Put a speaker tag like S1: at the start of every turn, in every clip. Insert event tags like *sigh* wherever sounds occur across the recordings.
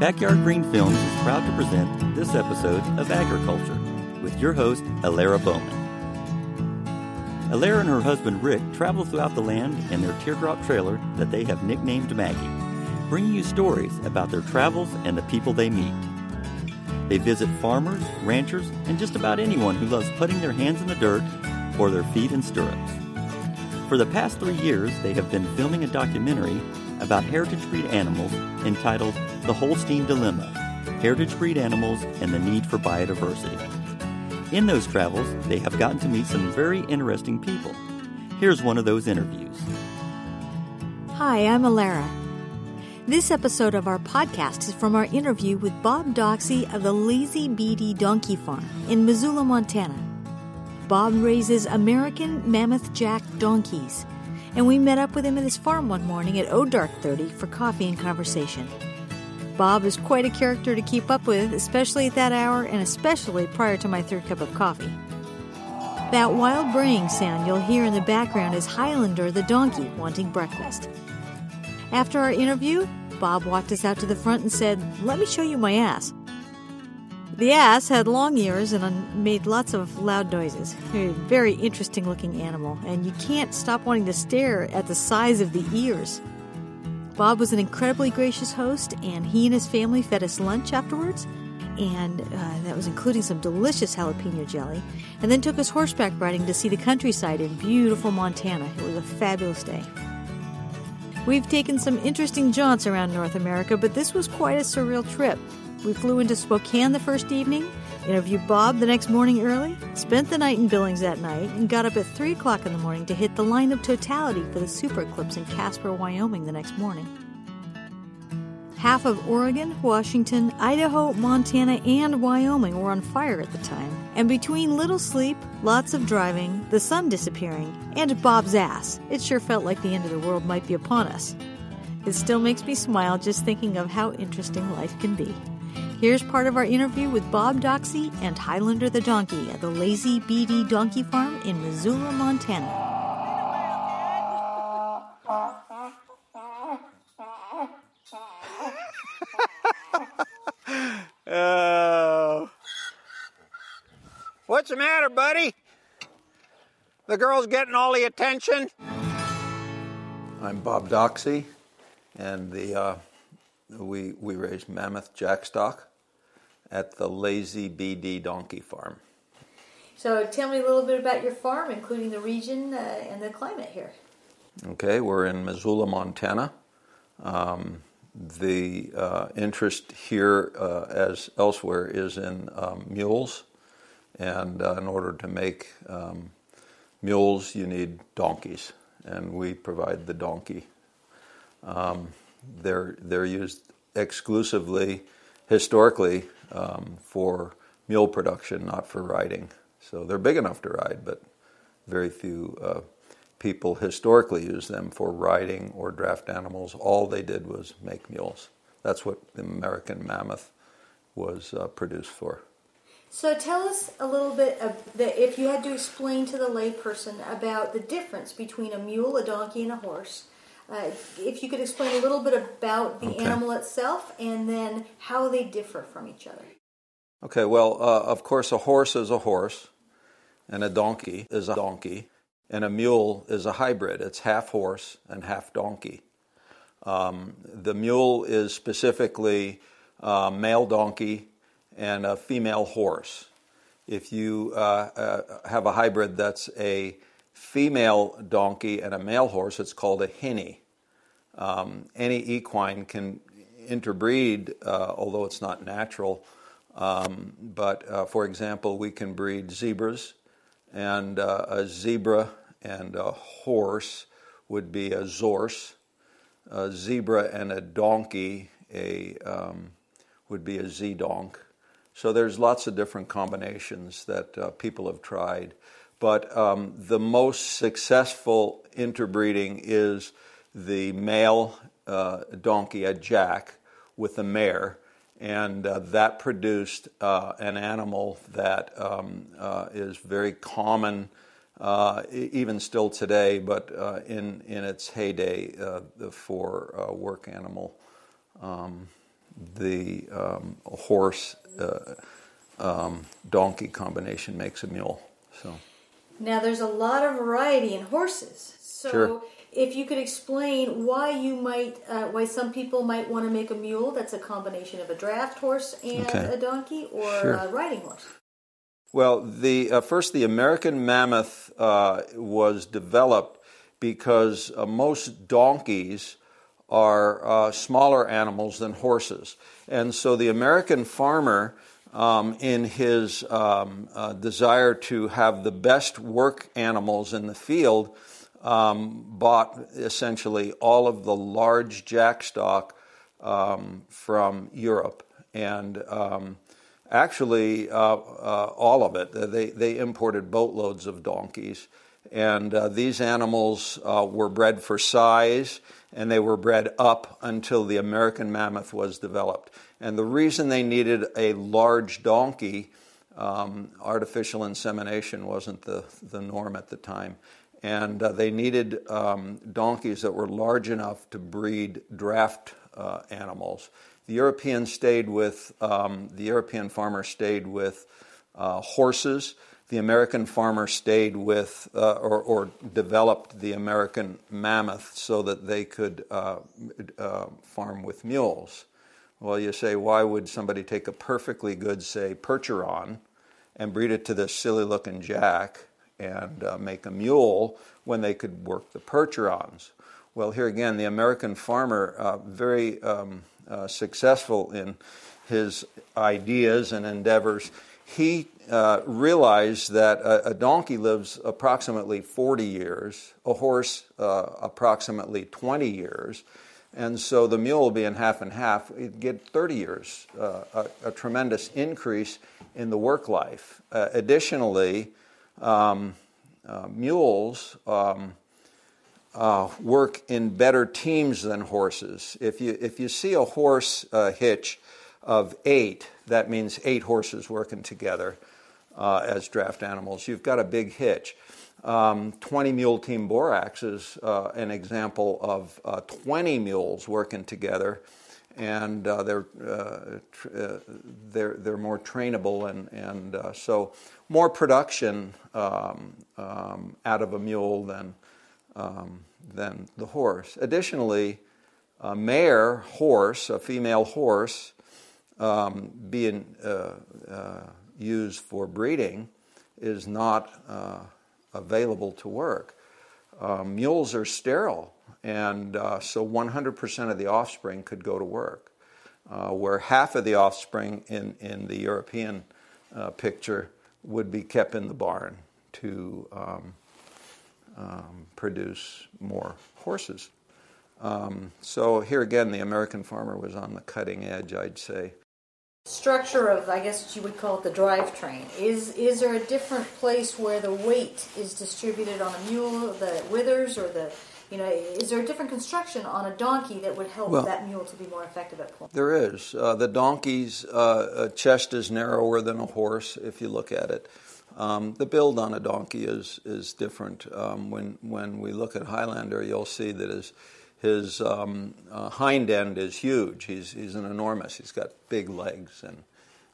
S1: Backyard Green Films is proud to present this episode of Agriculture with your host, Alara Bowman. Alara and her husband Rick travel throughout the land in their teardrop trailer that they have nicknamed Maggie, bringing you stories about their travels and the people they meet. They visit farmers, ranchers, and just about anyone who loves putting their hands in the dirt or their feet in stirrups. For the past three years, they have been filming a documentary about heritage breed animals entitled The Holstein Dilemma Heritage Breed Animals and the Need for Biodiversity. In those travels, they have gotten to meet some very interesting people. Here's one of those interviews.
S2: Hi, I'm Alara. This episode of our podcast is from our interview with Bob Doxey of the Lazy BD Donkey Farm in Missoula, Montana. Bob raises American Mammoth Jack donkeys and we met up with him at his farm one morning at O Dark 30 for coffee and conversation. Bob is quite a character to keep up with, especially at that hour and especially prior to my third cup of coffee. That wild braying sound you'll hear in the background is Highlander the donkey wanting breakfast. After our interview, Bob walked us out to the front and said, Let me show you my ass. The ass had long ears and made lots of loud noises. A very interesting looking animal, and you can't stop wanting to stare at the size of the ears. Bob was an incredibly gracious host, and he and his family fed us lunch afterwards, and uh, that was including some delicious jalapeno jelly, and then took us horseback riding to see the countryside in beautiful Montana. It was a fabulous day. We've taken some interesting jaunts around North America, but this was quite a surreal trip. We flew into Spokane the first evening, interviewed Bob the next morning early, spent the night in Billings that night, and got up at 3 o'clock in the morning to hit the line of totality for the super eclipse in Casper, Wyoming the next morning. Half of Oregon, Washington, Idaho, Montana, and Wyoming were on fire at the time. And between little sleep, lots of driving, the sun disappearing, and Bob's ass, it sure felt like the end of the world might be upon us. It still makes me smile just thinking of how interesting life can be. Here's part of our interview with Bob Doxey and Highlander the donkey at the Lazy BD Donkey Farm in Missoula, Montana.
S3: Uh, *laughs* what's the matter, buddy? The girl's getting all the attention? I'm Bob Doxey, and the uh, we we raise mammoth jack stock at the Lazy BD Donkey Farm.
S2: So tell me a little bit about your farm, including the region uh, and the climate here.
S3: Okay, we're in Missoula, Montana. Um, the uh, interest here, uh, as elsewhere, is in um, mules, and uh, in order to make um, mules, you need donkeys, and we provide the donkey. Um, they're they're used exclusively, historically, um, for mule production, not for riding. So they're big enough to ride, but very few uh, people historically use them for riding or draft animals. All they did was make mules. That's what the American mammoth was uh, produced for.
S2: So tell us a little bit of the, if you had to explain to the layperson about the difference between a mule, a donkey, and a horse. Uh, if you could explain a little bit about the okay. animal itself and then how they differ from each other.
S3: Okay, well, uh, of course, a horse is a horse, and a donkey is a donkey, and a mule is a hybrid. It's half horse and half donkey. Um, the mule is specifically a male donkey and a female horse. If you uh, uh, have a hybrid that's a female donkey and a male horse, it's called a hinny. Um, any equine can interbreed, uh, although it's not natural um, but uh, for example, we can breed zebras, and uh, a zebra and a horse would be a zorse. A zebra and a donkey a, um, would be a z-donk. So there's lots of different combinations that uh, people have tried. But um, the most successful interbreeding is the male uh, donkey, a jack, with a mare and uh, that produced uh, an animal that um, uh, is very common, uh, even still today, but uh, in in its heyday for work animal um, the um, horse um, donkey combination makes a mule. So
S2: now there's a lot of variety in horses. So
S3: Sure.
S2: if you could explain why you might, uh, why some people might want to make a mule that's a combination of a draft horse and
S3: Okay.
S2: a donkey, or
S3: Sure.
S2: a riding horse.
S3: Well, the uh, first the American mammoth uh, was developed because uh, most donkeys are uh, smaller animals than horses, and so the American farmer, um, in his um, uh, desire to have the best work animals in the field, um, bought essentially all of the large jackstock um, from Europe and. Um, Actually, uh, uh, all of it. They, they imported boatloads of donkeys. And uh, these animals uh, were bred for size, and they were bred up until the American mammoth was developed. And the reason they needed a large donkey, um, artificial insemination wasn't the, the norm at the time. And uh, they needed um, donkeys that were large enough to breed draft uh, animals. The European stayed with um, the European farmer stayed with uh, horses. The American farmer stayed with uh, or, or developed the American mammoth so that they could uh, uh, farm with mules. Well, you say, why would somebody take a perfectly good, say, Percheron and breed it to this silly looking jack and uh, make a mule when they could work the Percherons? Well, here again, the American farmer, uh, very um, uh, successful in his ideas and endeavors, he uh, realized that a, a donkey lives approximately 40 years, a horse uh, approximately 20 years, and so the mule being half and half, you'd get 30 years, uh, a, a tremendous increase in the work life. Uh, additionally, um, uh, mules um, uh, work in better teams than horses. If you, if you see a horse hitch of eight, that means eight horses working together uh, as draft animals. You've got a big hitch. Um, 20 mule team borax is uh, an example of uh, 20 mules working together, and uh, they're, uh, tr- uh, they're, they're more trainable, and, and uh, so more production um, um, out of a mule than, um, than the horse. Additionally, a mare horse, a female horse, um, being uh, uh, used for breeding is not uh, available to work. Uh, mules are sterile, and uh, so 100% of the offspring could go to work, uh, where half of the offspring in, in the European picture would be kept in the barn to um, um, produce more horses. Um, so here again, the American farmer was on the cutting edge, I'd say.
S2: Structure of, I guess you would call it the drivetrain. Is is there a different place where the weight is distributed on a mule that withers, or the, you know, is there a different construction on a donkey that would help
S3: Well-
S2: that mule to be more effective at pulling?
S3: There is. Uh, the donkey's uh, uh, chest is narrower than a horse, if you look at it. Um, the build on a donkey is is different. Um, when when we look at Highlander, you'll see that his his um, uh, hind end is huge. He's he's an enormous. He's got big legs and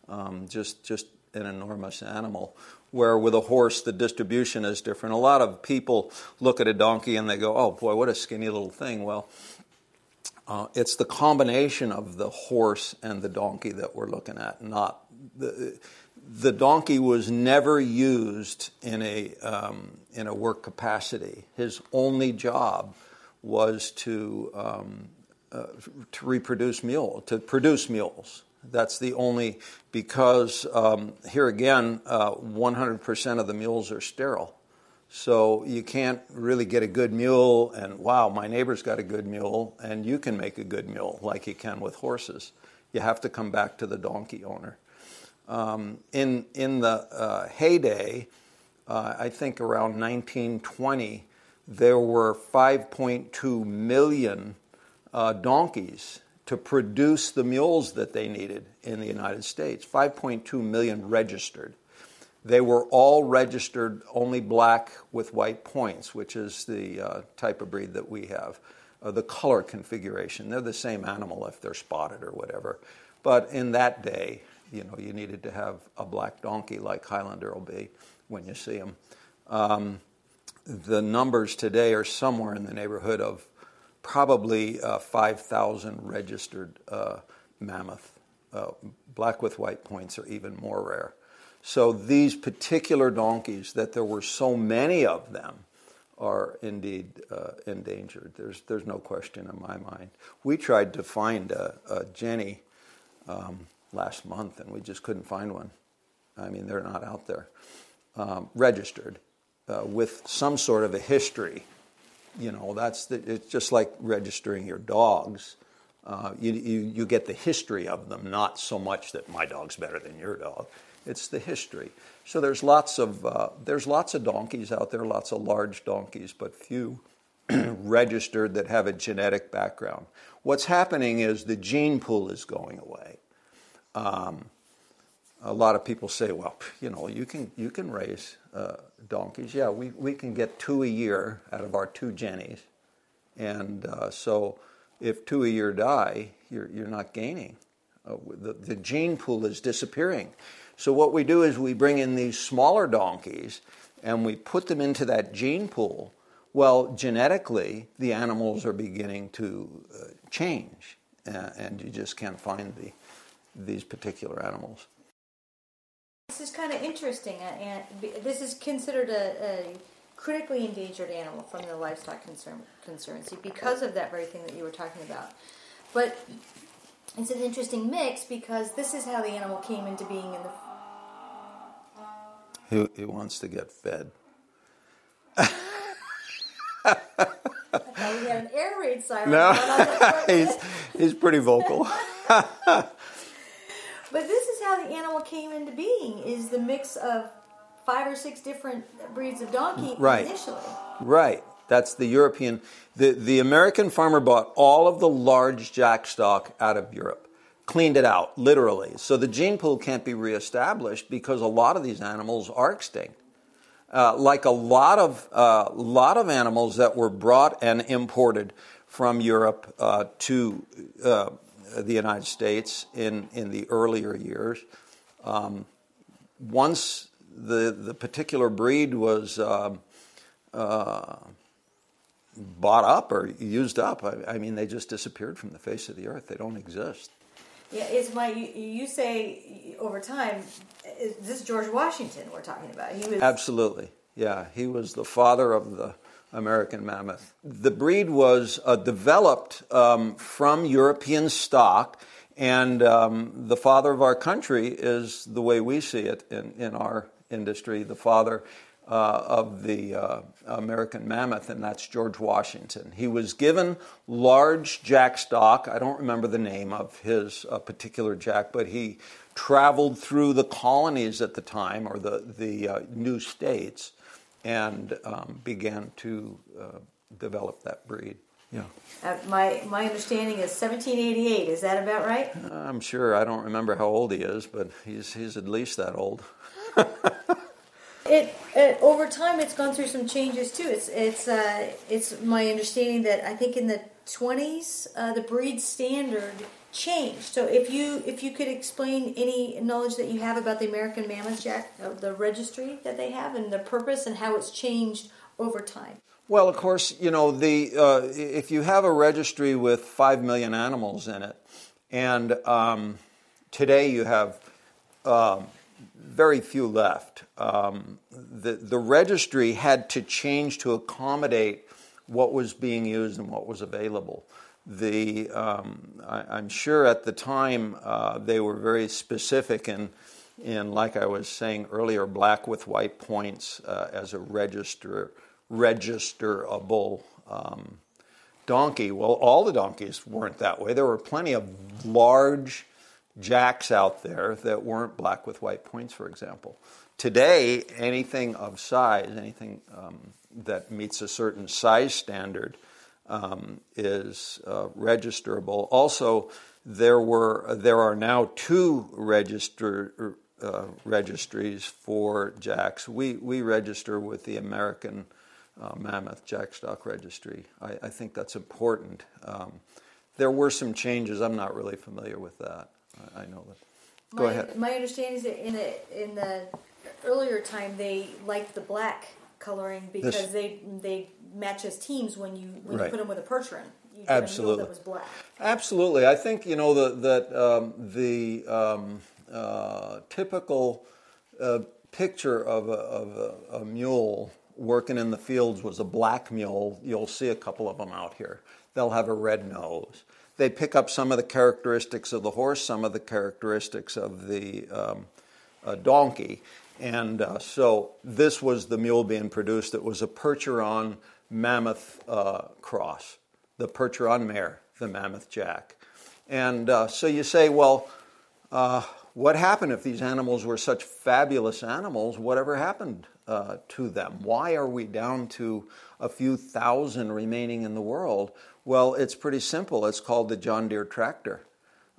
S3: um, just just an enormous animal. Where with a horse, the distribution is different. A lot of people look at a donkey and they go, "Oh boy, what a skinny little thing." Well. Uh, it's the combination of the horse and the donkey that we're looking at, not the. The donkey was never used in a um, in a work capacity. His only job was to um, uh, to reproduce mule to produce mules. That's the only because um, here again, uh, 100% of the mules are sterile. So you can't really get a good mule, and wow, my neighbor's got a good mule, and you can make a good mule like you can with horses. You have to come back to the donkey owner. Um, in in the uh, heyday, uh, I think around 1920, there were 5.2 million uh, donkeys to produce the mules that they needed in the United States. 5.2 million registered. They were all registered only black with white points, which is the uh, type of breed that we have. uh, the color configuration. They're the same animal if they're spotted or whatever. But in that day, you know, you needed to have a black donkey like Highlander will be when you see him. Um, the numbers today are somewhere in the neighborhood of probably uh, 5,000 registered uh, mammoth. Uh, black with white points are even more rare. So these particular donkeys, that there were so many of them, are indeed uh, endangered. There's, there's no question in my mind. We tried to find a, a Jenny um, last month, and we just couldn't find one. I mean, they're not out there um, registered uh, with some sort of a history. You know, that's the, it's just like registering your dogs. Uh, you, you, you get the history of them, not so much that my dog's better than your dog. It's the history. So there's lots of uh, there's lots of donkeys out there, lots of large donkeys, but few *clears throat* registered that have a genetic background. What's happening is the gene pool is going away. Um, a lot of people say, well, you know, you can you can raise uh, donkeys. Yeah, we, we can get two a year out of our two jennies, and uh, so if two a year die, you're you're not gaining. Uh, the, the gene pool is disappearing. So what we do is we bring in these smaller donkeys and we put them into that gene pool. Well, genetically, the animals are beginning to uh, change, uh, and you just can't find the, these particular animals.
S2: This is kind of interesting, uh, and this is considered a, a, critically endangered animal from the livestock concern, conservancy because of that very thing that you were talking about. But it's an interesting mix because this is how the animal came into being in the
S3: he, wants to get fed.
S2: We had an air raid siren.
S3: No, *laughs* he's, he's pretty vocal. *laughs*
S2: but this is how the animal came into being: is the mix of five or six different breeds of donkey
S3: right.
S2: initially.
S3: Right. That's the European. The, the American farmer bought all of the large jack stock out of Europe cleaned it out, literally. So the gene pool can't be reestablished because a lot of these animals are extinct. Uh, like a lot of uh, lot of animals that were brought and imported from Europe uh, to uh, the United States in, in the earlier years. Um, once the the particular breed was um, uh, bought up or used up, I, I mean, they just disappeared from the face of the earth. They don't exist.
S2: Yeah, it's my you, you say over time? Is this George Washington we're talking about?
S3: He was absolutely yeah. He was the father of the American mammoth. The breed was uh, developed um, from European stock, and um, the father of our country is the way we see it in, in our industry. The father uh, of the uh, American mammoth, and that's George Washington. He was given large jack stock. I don't remember the name of his uh, particular jack, but he traveled through the colonies at the time, or the, the uh, new states, and um, began to uh, develop that breed. Yeah.
S2: Uh, my my understanding is 1788. Is that about right?
S3: I'm sure. I don't remember how old he is, but he's he's at least that old. *laughs*
S2: It, it, over time it's gone through some changes too. It's it's uh, it's my understanding that I think in the 20s uh, the breed standard changed. So if you if you could explain any knowledge that you have about the American Mammoth Jack, uh, the registry that they have, and the purpose and how it's changed over time.
S3: Well, of course, you know the uh, if you have a registry with five million animals in it, and um, today you have um, very few left. Um, the, the registry had to change to accommodate what was being used and what was available. The, um, I, am sure at the time uh, they were very specific in, in, like I was saying earlier, black with white points uh, as a register, registerable um, donkey. Well, all the donkeys weren't that way. There were plenty of large jacks out there that weren't black with white points, for example. Today, anything of size, anything um, that meets a certain size standard, um, is uh, registerable. Also, there were there are now two register uh, registries for jacks. We we register with the American uh, Mammoth Jackstock Registry. I, I, think that's important. Um, there were some changes. I'm not really familiar with that. I, I know that. Go
S2: my,
S3: ahead.
S2: My understanding is that in the in the earlier time they liked the black coloring because this, they they match as teams when you when right. you put them with a percheron.
S3: Absolutely,
S2: that was black.
S3: Absolutely, I think you know the, that um, the um, uh, typical uh, picture of, a, of a, a, mule working in the fields was a black mule. You'll see a couple of them out here. They'll have a red nose. They pick up some of the characteristics of the horse, some of the characteristics of the um, donkey. And uh, so this was the mule being produced. It was a Percheron Mammoth uh, cross, the Percheron mare, the Mammoth Jack. And uh, so you say, well, uh, what happened if these animals were such fabulous animals? Whatever happened uh, to them? Why are we down to a few thousand remaining in the world? Well, it's pretty simple. It's called the John Deere tractor.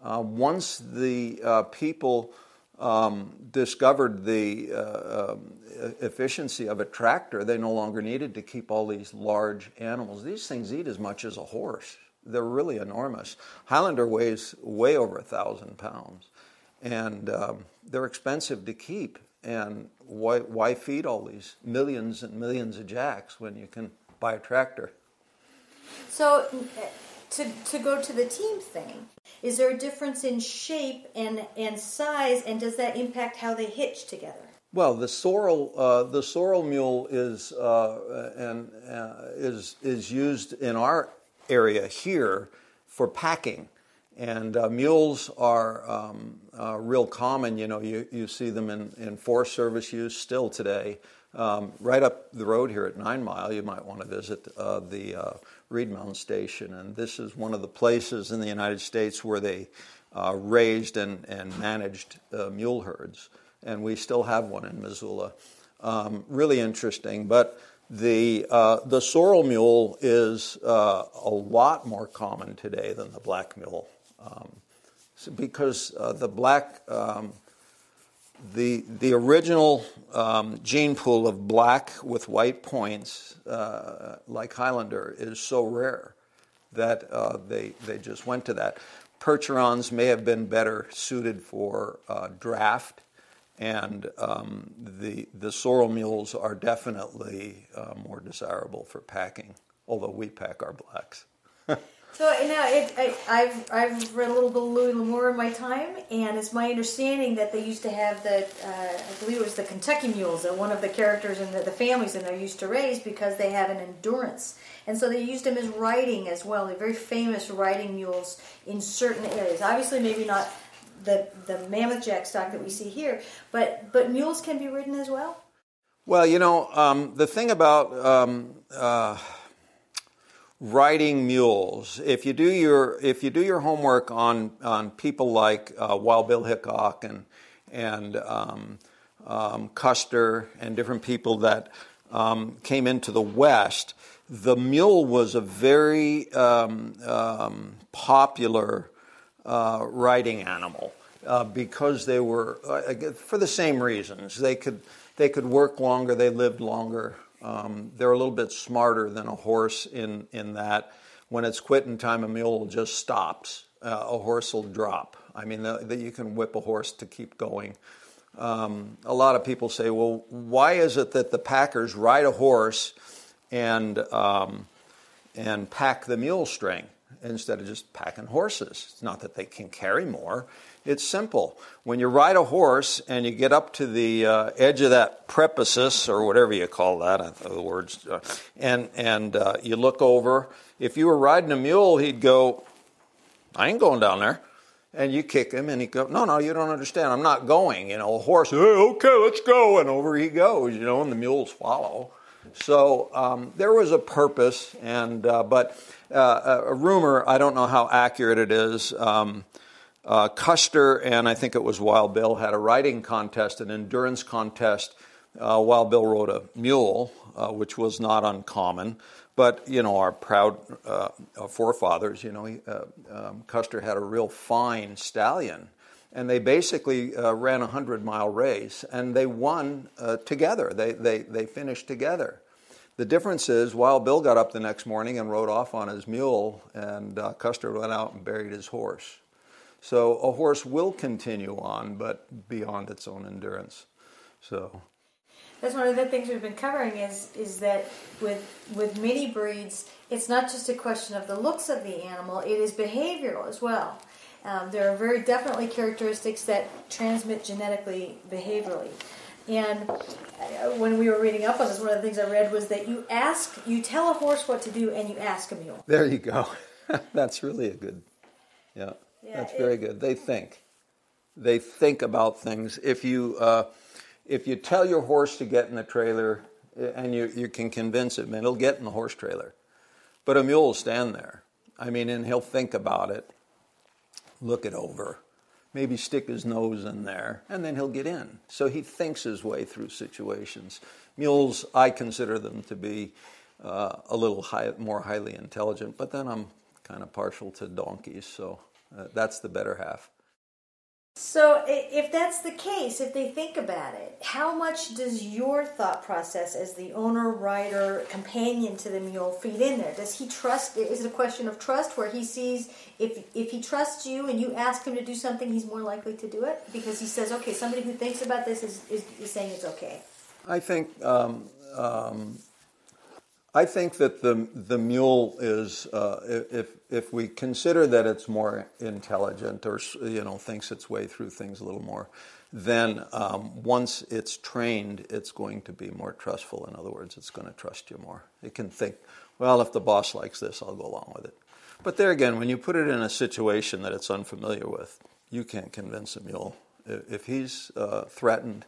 S3: Uh, once the people um, discovered the uh, um, efficiency of a tractor, they no longer needed to keep all these large animals. These things eat as much as a horse. They're really enormous. Highlander weighs way over a thousand pounds and um, they're expensive to keep. And why, why feed all these millions and millions of jacks when you can buy a tractor?
S2: So, to, to go to the team thing, is there a difference in shape and, and size, and does that impact how they hitch together?
S3: Well, the sorrel, uh, the sorrel mule is uh, and uh, is is used in our area here for packing. And uh, mules are um, uh, real common. You know, you, you see them in, in Forest Service use still today. Um, right up the road here at Nine Mile, you might want to visit uh, the uh, Remount Station. And this is one of the places in the United States where they uh, raised and, and managed uh, mule herds. And we still have one in Missoula. Um, really interesting. But the, the sorrel mule is a lot more common today than the black mule. Um, so because uh, the black, um, the, the original um, gene pool of black with white points, uh, like Highlander, is so rare that uh, they, they just went to that. Percherons may have been better suited for uh, draft, and um, the, the sorrel mules are definitely uh, more desirable for packing, although we pack our blacks. *laughs*
S2: So now it, I, I've I've read a little bit of Louis L'Amour in my time, and it's my understanding that they used to have the uh, I believe it was the Kentucky mules that one of the characters in the, the families in there used to raise because they have an endurance, and so they used them as riding as well. They're very famous riding mules in certain areas. Obviously, maybe not the the mammoth jack stock that we see here, but but mules can be ridden as well.
S3: Well, you know um, the thing about um, uh, riding mules. If you do your if you do your homework on on people like uh, Wild Bill Hickok and and um, um, Custer and different people that um, came into the West, the mule was a very um, um, popular uh, riding animal uh, because they were uh, for the same reasons. They could they could work longer, they lived longer. Um, they're a little bit smarter than a horse in, in that when it's quitting time, a mule just stops. Uh, a horse will drop. I mean, that you can whip a horse to keep going. Um, a lot of people say, well, why is it that the packers ride a horse and, um, and pack the mule string instead of just packing horses? It's not that they can carry more, it's simple. When you ride a horse and you get up to the uh, edge of that precipice or whatever you call that, the words, uh, and and uh, you look over. If you were riding a mule, he'd go, "I ain't going down there." And you kick him, and he go, "No, no, you don't understand. I'm not going." You know, a horse, hey, okay, let's go, and over he goes. You know, and the mules follow. So um, there was a purpose, and uh, but uh, a rumor. I don't know how accurate it is. Um, uh, Custer and I think it was Wild Bill had a riding contest, an endurance contest. Uh, Wild Bill rode a mule, uh, which was not uncommon. But you know, our proud uh, forefathers, you know, he, uh, um, Custer had a real fine stallion, and they basically uh, ran a hundred mile race, and they won together. They they they finished together. The difference is, Wild Bill got up the next morning and rode off on his mule, and Custer went out and buried his horse. So a horse will continue on, but beyond its own endurance. So
S2: that's one of the things we've been covering is is that with with many breeds, it's not just a question of the looks of the animal; it is behavioral as well. Um, there are very definitely characteristics that transmit genetically, behaviorally. And uh, when we were reading up on this, one of the things I read was that you ask, you tell a horse what to do, and you ask a mule.
S3: There you go. *laughs* That's really a good. Yeah, yeah that's it, very good. They think. They think about things. If you uh, if you tell your horse to get in the trailer, eh, and you you can convince him, he'll get in the horse trailer, but a mule will stand there. I mean, and he'll think about it, look it over maybe stick his nose in there, and then he'll get in. So he thinks his way through situations. Mules, I consider them to be uh, a little high, more highly intelligent, but then I'm kind of partial to donkeys, so uh, that's the better half.
S2: So, if that's the case, if they think about it, how much does your thought process as the owner, rider, companion to the mule feed in there? Does he trust? Is it a question of trust where he sees if if he trusts you and you ask him to do something, he's more likely to do it because he says, "Okay, somebody who thinks about this is is, is saying it's okay."
S3: I think um, um, I think that the the mule is uh, if if we consider that it's more intelligent or you know thinks its way through things a little more, then um, once it's trained, it's going to be more trustful. In other words, it's going to trust you more. It can think, well, if the boss likes this, I'll go along with it. But there again, when you put it in a situation that it's unfamiliar with, you can't convince a mule. If he's uh, threatened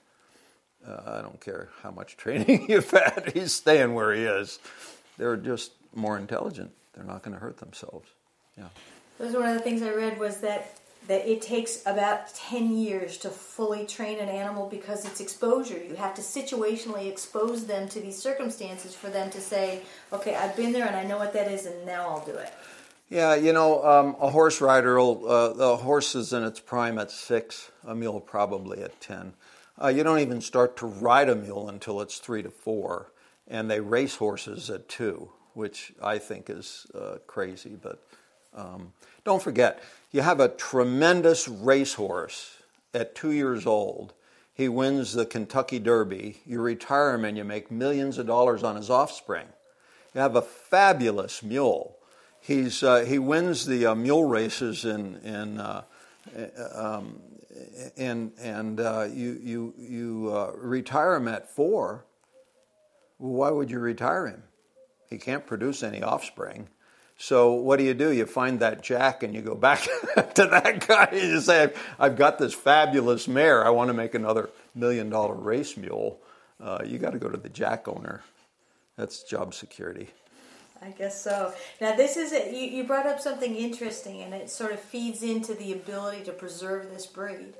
S3: uh, I don't care how much training *laughs* you've had, he's staying where he is. They're just more intelligent. They're not going to hurt themselves. Yeah.
S2: That was one of the things I read was that that it takes about 10 years to fully train an animal because it's exposure. You have to situationally expose them to these circumstances for them to say, okay, I've been there and I know what that is and now I'll do it.
S3: Yeah, you know, um, a horse rider, will, uh, the horse is in its prime at six, a mule probably at 10. Uh, you don't even start to ride a mule until it's three to four, and they race horses at two, which I think is uh, crazy. But um, don't forget, you have a tremendous racehorse at two years old. He wins the Kentucky Derby. You retire him and you make millions of dollars on his offspring. You have a fabulous mule. He's, uh, he wins the uh, mule races in, in uh, um, and and uh, you you you uh, retire him at four. Why would you retire him? He can't produce any offspring. So what do you do? You find that jack and you go back *laughs* to that guy and you say, "I've got this fabulous mare. I want to make another million dollar race mule." Uh, you got to go to the jack owner. That's job security.
S2: I guess so. Now, this is it. You, you brought up something interesting, and it sort of feeds into the ability to preserve this breed.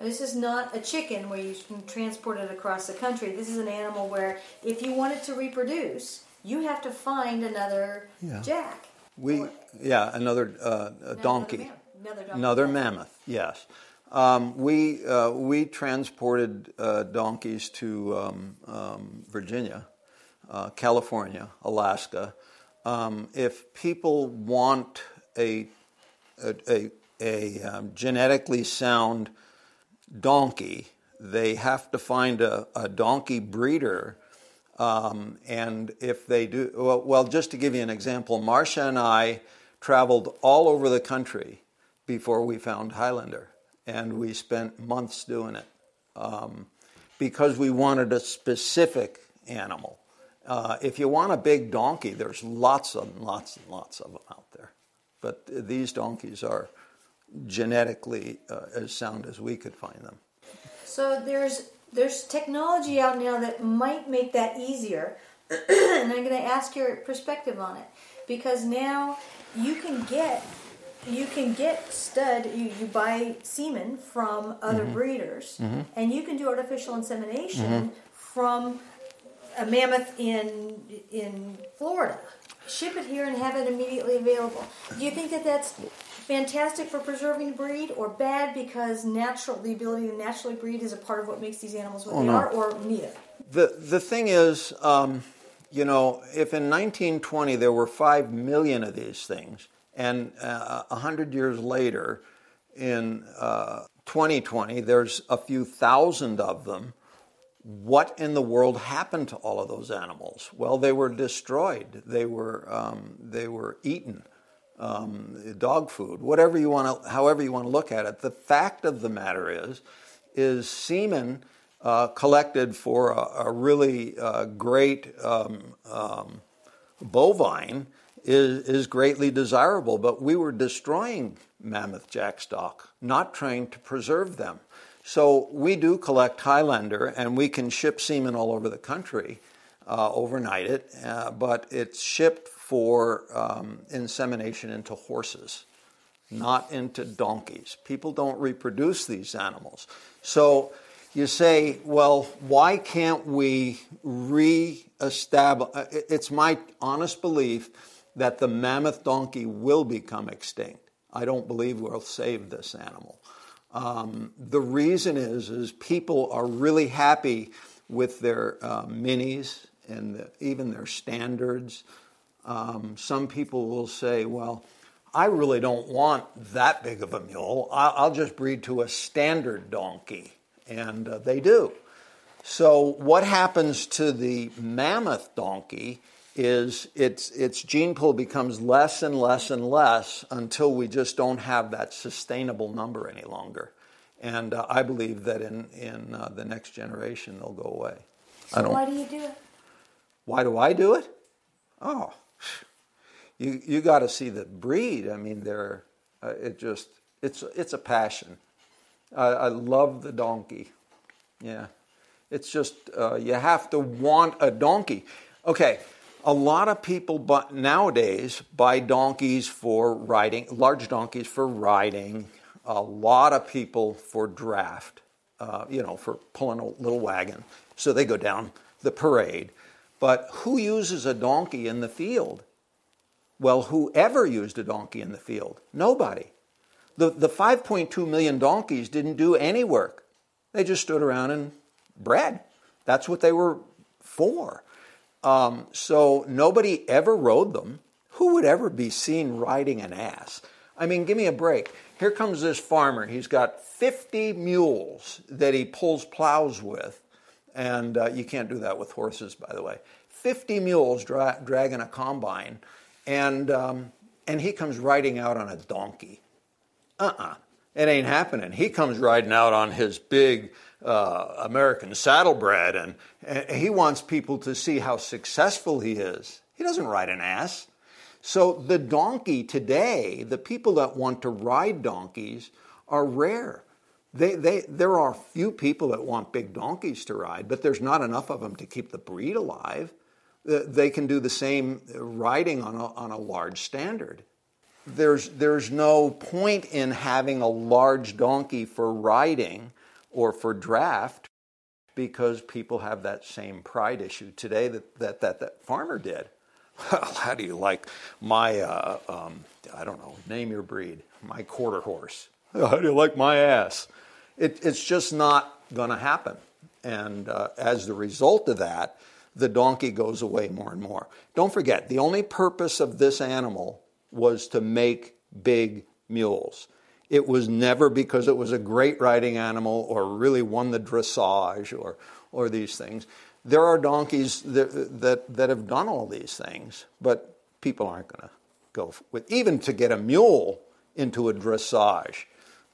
S2: And this is not a chicken where you can transport it across the country. This is an animal where, if you want it to reproduce, you have to find another yeah. jack.
S3: We, yeah, another, uh, donkey. Another, another, another mammoth, yes. Um, we, uh, we transported uh, donkeys to um, um, Virginia, uh, California, Alaska, um, if people want a, a, a, a um, genetically sound donkey, they have to find a, a donkey breeder. Um, and if they do, well, well, just to give you an example, Marcia and I traveled all over the country before we found Highlander, and we spent months doing it um, because we wanted a specific animal. Uh, if you want a big donkey, there's lots and lots and lots of them out there. But these donkeys are genetically uh, as sound as we could find them.
S2: So there's there's technology out now that might make that easier, *clears throat* and I'm going to ask your perspective on it because now you can get you can get stud you, you buy semen from other mm-hmm. breeders mm-hmm. and you can do artificial insemination mm-hmm. from a mammoth in in Florida. Ship it here and have it immediately available. Do you think that that's fantastic for preserving breed, or bad because natural the ability to naturally breed is a part of what makes these animals what oh, they no. are, or neither?
S3: The the thing is. Um, you know, if in 1920 there were 5 million of these things, and uh, 100 years later, in uh, 2020, there's a few thousand of them, what in the world happened to all of those animals? Well, they were destroyed. They were um, they were eaten. Um, dog food, whatever you want to, however you want to look at it. The fact of the matter is, is semen uh, collected for a, a really uh, great um, um bovine is, is greatly desirable, but we were destroying mammoth jackstock, not trying to preserve them. So we do collect Highlander, and we can ship semen all over the country, uh, overnight it, uh, but it's shipped for um, insemination into horses, not into donkeys. People don't reproduce these animals. So you say, well, why can't we re-establish? Uh, it's my honest belief that the mammoth donkey will become extinct. I don't believe we'll save this animal. Um, the reason is, is people are really happy with their uh, minis and the, even their standards. Um, some people will say, well, I really don't want that big of a mule. I'll, just breed to a standard donkey. And uh, they do. So, what happens to the mammoth donkey is its, its gene pool becomes less and less and less until we just don't have that sustainable number any longer. And uh, I believe that in, in uh, the next generation they'll go away.
S2: So why do you do it?
S3: Why do I do it? Oh, you you got to see the breed. I mean, they're uh, it just it's it's a passion. I love the donkey. Yeah, it's just uh, you have to want a donkey. Okay, a lot of people but nowadays buy donkeys for riding, large donkeys for riding. A lot of people for draft, uh, you know, for pulling a little wagon. So they go down the parade. But who uses a donkey in the field? Well, whoever used a donkey in the field? Nobody. The, the 5.2 million donkeys didn't do any work. They just stood around and bred. That's what they were for. Um, so nobody ever rode them. Who would ever be seen riding an ass? I mean, give me a break. Here comes this farmer. He's got 50 mules that he pulls plows with. And uh, you can't do that with horses, by the way. 50 mules dra- dragging a combine. And, um, and he comes riding out on a donkey. Uh uh-uh. uh It ain't happening. He comes riding out on his big uh, American saddlebred, and, and he wants people to see how successful he is. He doesn't ride an ass. So the donkey today, the people that want to ride donkeys are rare. They, they, there are few people that want big donkeys to ride, but there's not enough of them to keep the breed alive. They can do the same riding on a, on a large standard. There's, there's no point in having a large donkey for riding or for draft because people have that same pride issue today that that, that, that farmer did. *laughs* Well, how do you like my, uh, um, I don't know, name your breed, my quarter horse? *laughs* How do you like my ass? It, it's just not going to happen. And uh, as the result of that, the donkey goes away more and more. Don't forget, the only purpose of this animal was to make big mules. It was never because it was a great riding animal or really won the dressage or, or these things. There are donkeys that, that, that have done all these things, but people aren't going to go with, even to get a mule into a dressage.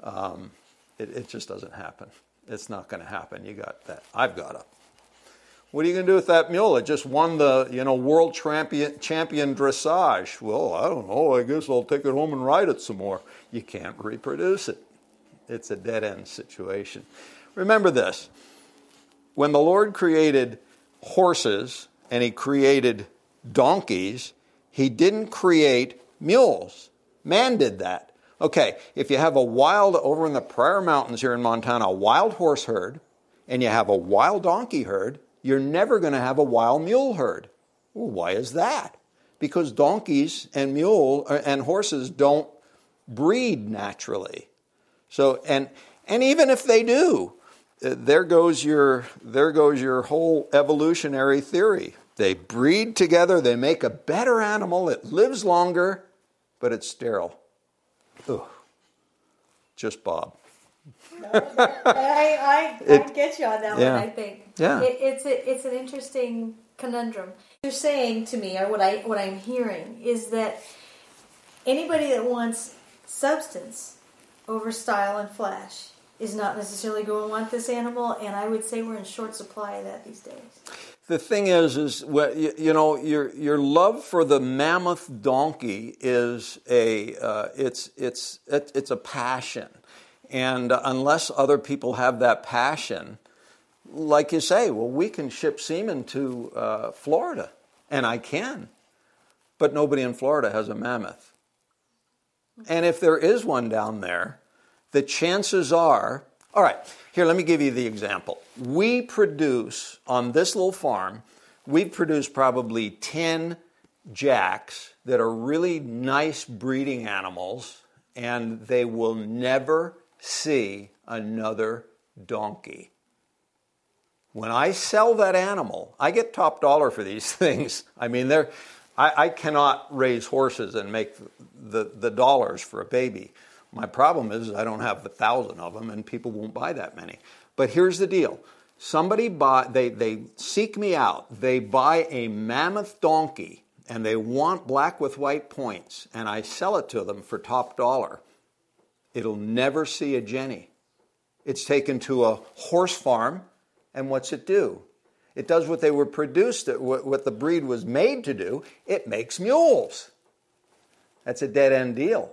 S3: Um, it, it just doesn't happen. It's not going to happen. You got that. I've got a what are you going to do with that mule? It just won the you know world champion champion dressage. Well, I don't know. I guess I'll take it home and ride it some more. You can't reproduce it. It's a dead end situation. Remember this: when the Lord created horses and He created donkeys, He didn't create mules. Man did that. Okay, if you have a wild over in the Pryor Mountains here in Montana, a wild horse herd, and you have a wild donkey herd you're never going to have a wild mule herd. Well, why is that? Because donkeys and mule uh, and horses don't breed naturally. So and and even if they do, uh, there goes your there goes your whole evolutionary theory. They breed together, they make a better animal, it lives longer, but it's sterile. Ugh. Just Bob.
S2: I, I,
S3: It-
S2: I get you on that
S3: yeah.
S2: one. I think
S3: Yeah.
S2: it, it's a, it's an interesting conundrum. You're saying to me, or what I what I'm hearing is that anybody that wants substance over style and flash is not necessarily going to want this animal, and I would say we're in short supply of that these days.
S3: The thing is, is what you, know, your your love for the mammoth donkey is a uh, it's it's it, it's a passion, and unless other people have that passion, like you say, well, we can ship semen to uh, Florida, and I can, but nobody in Florida has a mammoth, and if there is one down there, the chances are all right, here, let me give you the example. We produce, on this little farm, we've produced probably 10 jacks that are really nice breeding animals, and they will never see another donkey. When I sell that animal, I get top dollar for these *laughs* things. I mean, they're, I, I cannot raise horses and make the, the dollars for a baby. My problem is I don't have the thousand of them, and people won't buy that many. But here's the deal: somebody buy they they seek me out. They buy a mammoth donkey, and they want black with white points, and I sell it to them for top dollar. It'll never see a Jenny. It's taken to a horse farm, and what's it do? It does what they were produced, what the breed was made to do. It makes mules. That's a dead end deal.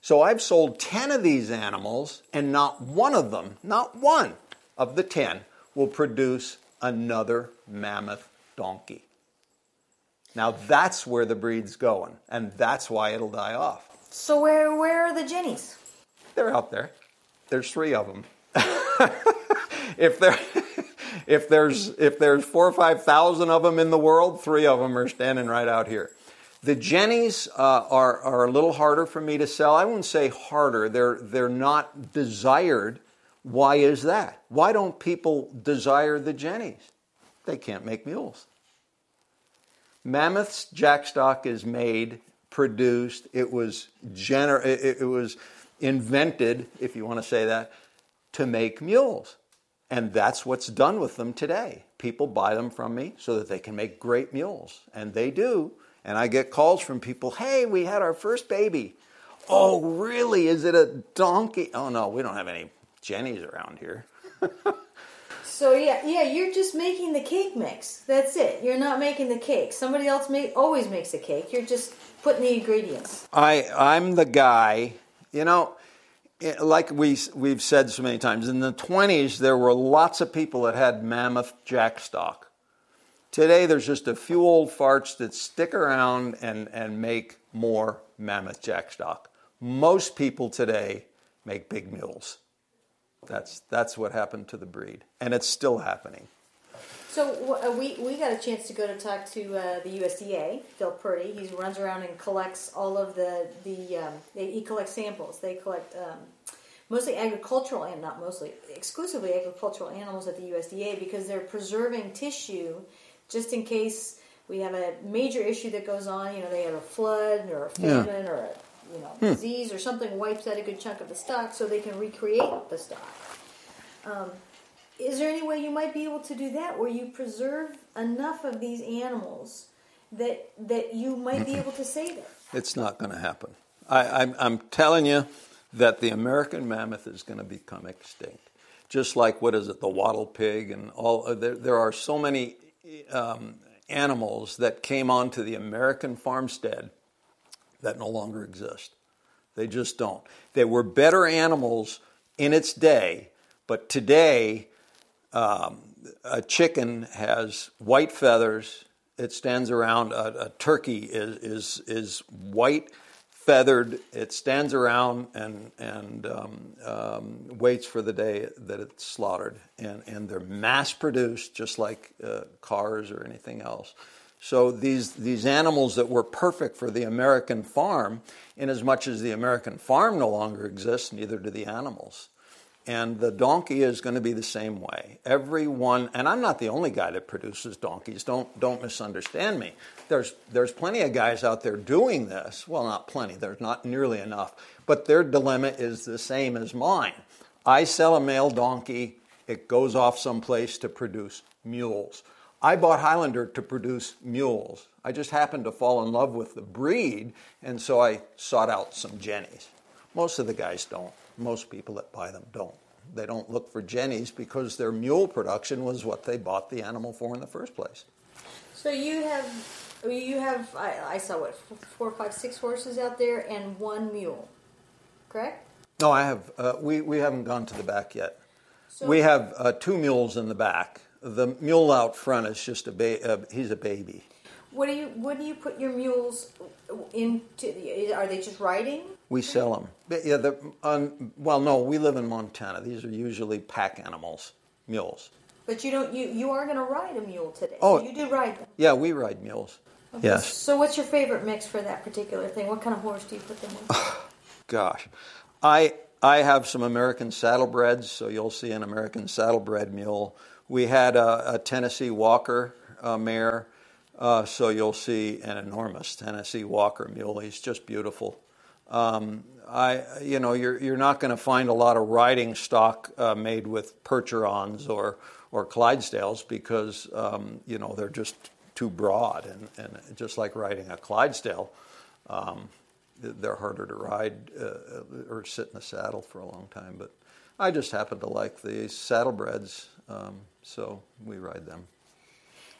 S3: So I've sold 10 of these animals, and not one of them, not one of the 10, will produce another mammoth donkey. Now that's where the breed's going, and that's why it'll die off.
S2: So where where are the jennies?
S3: They're out there. There's three of them. *laughs* if there, *laughs* if there's if there's four or five thousand of them in the world, three of them are standing right out here. The jennies uh, are are a little harder for me to sell. I wouldn't say harder. They're they're not desired. Why is that? Why don't people desire the jennies? They can't make mules. Mammoth's jackstock is made, produced. It was gener- it, it was invented, if you want to say that, to make mules. And that's what's done with them today. People buy them from me so that they can make great mules. And they do. And I get calls from people, hey, we had our first baby. Oh, really? Is it a donkey? Oh, no, we don't have any Jennies around here. *laughs*
S2: So yeah, yeah, you're just making the cake mix. That's it. You're not making the cake. Somebody else make, always makes a cake. You're just putting the ingredients.
S3: I, I'm the guy, you know, like we, we've said so many times, in the 20s, there were lots of people that had mammoth jackstock. Today, there's just a few old farts that stick around and, and make more mammoth jackstock. Most people today make big mules. That's, that's what happened to the breed, and it's still happening.
S2: So uh, we we got a chance to go to talk to uh, the USDA. Phil Purdy. He runs around and collects all of the the. Um, they, he collects samples. They collect um, mostly agricultural and not mostly exclusively agricultural animals at the USDA because they're preserving tissue just in case we have a major issue that goes on. You know, they have a flood or a
S3: Yeah.
S2: famine or a you know disease or something wipes out a good chunk of the stock, so they can recreate the stock. Is there any way you might be able to do that where you preserve enough of these animals that that you might be able to save it?
S3: It's not going to happen. I, I'm, I'm telling you that the American mammoth is going to become extinct. Just like, what is it, the wattle pig and all. uh, There, there are so many um, animals that came onto the American farmstead that no longer exist. They just don't. They were better animals in its day, but today um, a chicken has white feathers. It stands around. A, a turkey is, is is white feathered. It stands around and and um, um, waits for the day that it's slaughtered. And and they're mass produced, just like uh, cars or anything else. So these these animals that were perfect for the American farm, in as much as the American farm no longer exists, neither do the animals. And the donkey is going to be the same way. Everyone, and I'm not the only guy that produces donkeys. Don't don't misunderstand me. There's there's plenty of guys out there doing this. Well, not plenty. There's not nearly enough. But their dilemma is the same as mine. I sell a male donkey. It goes off someplace to produce mules. I bought Highlander to produce mules. I just happened to fall in love with the breed, and so I sought out some jennies. Most of the guys don't. Most people that buy them don't. They don't look for jennies because their mule production was what they bought the animal for in the first place.
S2: So you have, you have, I, I saw what four, five, six horses out there and one mule, correct?
S3: No, I have. Uh, we we haven't gone to the back yet.
S2: So,
S3: we have uh, two mules in the back. The mule out front is just a ba- uh, he's a baby.
S2: What do you what do you put your mules into? Are they just riding?
S3: We sell them. But yeah, the, um, well, no, we live in Montana. These are usually pack animals, mules.
S2: But you don't. You you are going to ride a mule today.
S3: Oh.
S2: so you do ride them.
S3: Yeah, we ride mules.
S2: Okay,
S3: Yes.
S2: So what's your favorite mix for that particular thing? What kind of horse do you put them in? *sighs*
S3: Gosh, I I have some American saddlebreds, so you'll see an American saddlebred mule. We had a, a Tennessee Walker uh, mare, uh, so you'll see an enormous Tennessee Walker mule. He's just beautiful. Um, I, you know, you're you're not going to find a lot of riding stock uh, made with Percherons or or Clydesdales because um, you know they're just too broad, and, and just like riding a Clydesdale, um, they're harder to ride uh, or sit in the saddle for a long time. But I just happen to like the saddlebreds, um, so we ride them.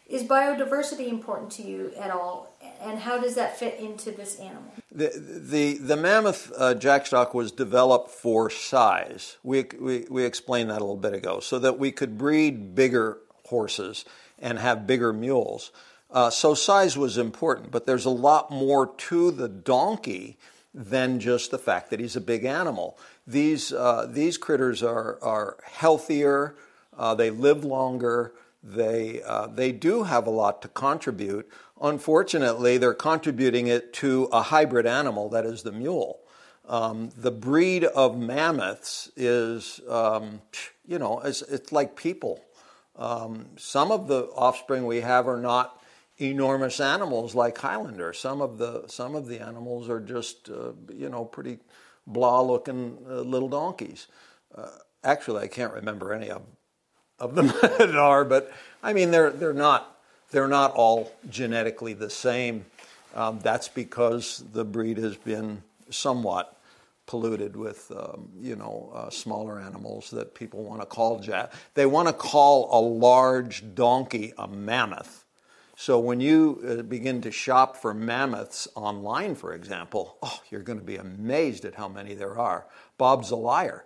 S2: Is biodiversity important to you at all? And how does that fit into this animal?
S3: The the, the mammoth uh, jackstock was developed for size. We, we we explained that a little bit ago, so that we could breed bigger horses and have bigger mules. Uh, so size was important, but there's a lot more to the donkey than just the fact that he's a big animal. These uh, these critters are are healthier. Uh, they live longer. They uh, they do have a lot to contribute. Unfortunately, they're contributing it to a hybrid animal that is the mule. Um, the breed of mammoths is, um, you know, it's, it's like people. Um, some of the offspring we have are not enormous animals like Highlander. Some of the some of the animals are just, uh, you know, pretty blah-looking uh, little donkeys. Uh, actually, I can't remember any of of them *laughs* that are, but I mean, they're they're not they're not all genetically the same. Um, that's because the breed has been somewhat polluted with um, you know uh, smaller animals that people want to call jack. They want to call a large donkey a mammoth. So when you uh, begin to shop for mammoths online, for example, oh, you're going to be amazed at how many there are. Bob's a liar.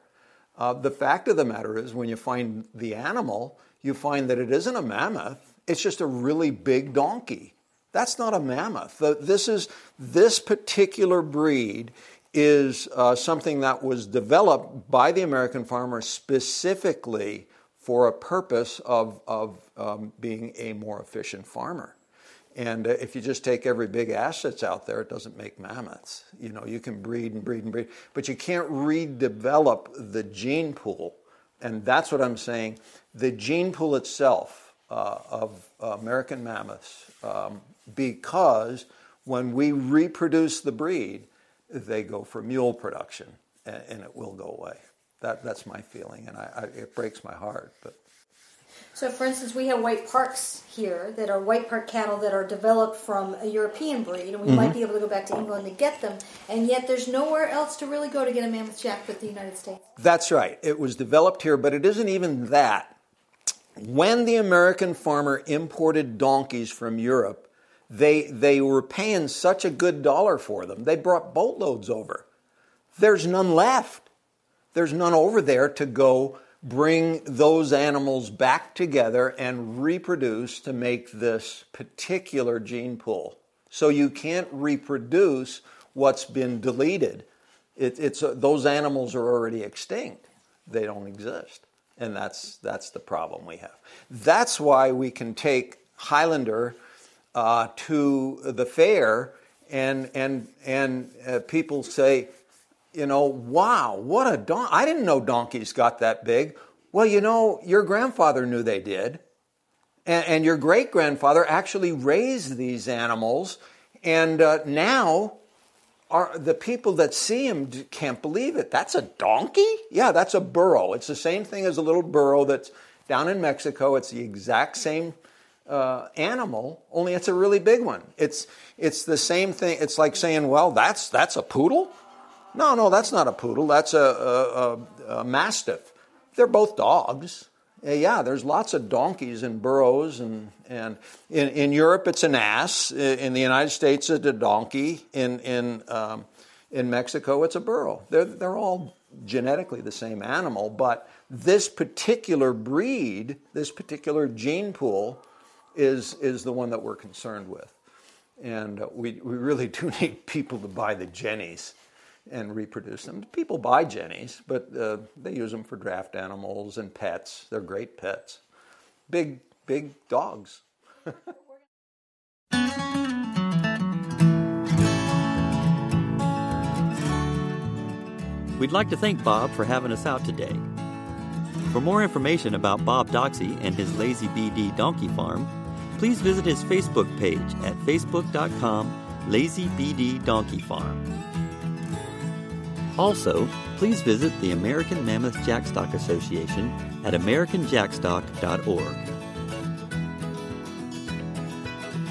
S3: Uh, the fact of the matter is, when you find the animal, you find that it isn't a mammoth. It's just a really big donkey. That's not a mammoth. The, this is this particular breed is uh, something that was developed by the American farmer specifically for a purpose of, of um, being a more efficient farmer. And uh, if you just take every big assets out there, it doesn't make mammoths. You know, you can breed and breed and breed, but you can't redevelop the gene pool. And that's what I'm saying. The gene pool itself uh, of uh, American mammoths, um, because when we reproduce the breed, they go for mule production, and, and it will go away. That, that's my feeling, and I, I, it breaks my heart. But
S2: So, for instance, we have white parks here that are white park cattle that are developed from a European breed, and we might mm-hmm. be able to go back to England to get them, and yet there's nowhere else to really go to get a mammoth jack but the United States.
S3: That's right. It was developed here, but it isn't even that. When the American farmer imported donkeys from Europe, they, they were paying such a good dollar for them. They brought boatloads over. There's none left. There's none over there to go bring those animals back together and reproduce to make this particular gene pool. So you can't reproduce what's been deleted. It, it's uh, those animals are already extinct. They don't exist, and that's that's the problem we have. That's why we can take Highlander uh, to the fair, and and and uh, people say, you know, wow, what a don! I didn't know donkeys got that big. Well, you know, your grandfather knew they did. And, and your great grandfather actually raised these animals. And uh, now are the people that see him can't believe it. That's a donkey? Yeah, that's a burro. It's the same thing as a little burro that's down in Mexico. It's the exact same uh, animal, only it's a really big one. It's it's the same thing. It's like saying, well, that's that's a poodle. No, no, that's not a poodle. That's a, a, a, a mastiff. They're both dogs. Yeah, there's lots of donkeys and burros, and, and in, in Europe it's an ass. In the United States it's a donkey. In, in, um, in Mexico it's a burro. They're, they're all genetically the same animal, but this particular breed, this particular gene pool, is, is the one that we're concerned with. And we, we really *laughs* do need people to buy the Jennies and reproduce them. People buy jennies, but uh, they use them for draft animals and pets. They're great pets. Big, big dogs. *laughs*
S1: We'd like to thank Bob for having us out today. For more information about Bob Doxey and his Lazy BD Donkey Farm, please visit his Facebook page at facebook.com lazybddonkeyfarm. Donkey Farm. Also, please visit the American Mammoth Jackstock Association at americanjackstock.org.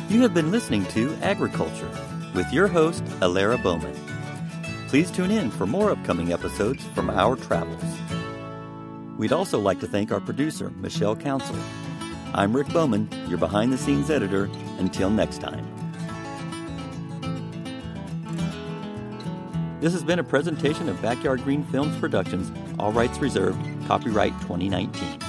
S1: You have been listening to Agriculture with your host, Alara Bowman. Please tune in for more upcoming episodes from our travels. We'd also like to thank our producer, Michelle Council. I'm Rick Bowman, your behind the scenes editor. Until next time. This has been a presentation of Backyard Green Films Productions, all rights reserved, copyright 2019.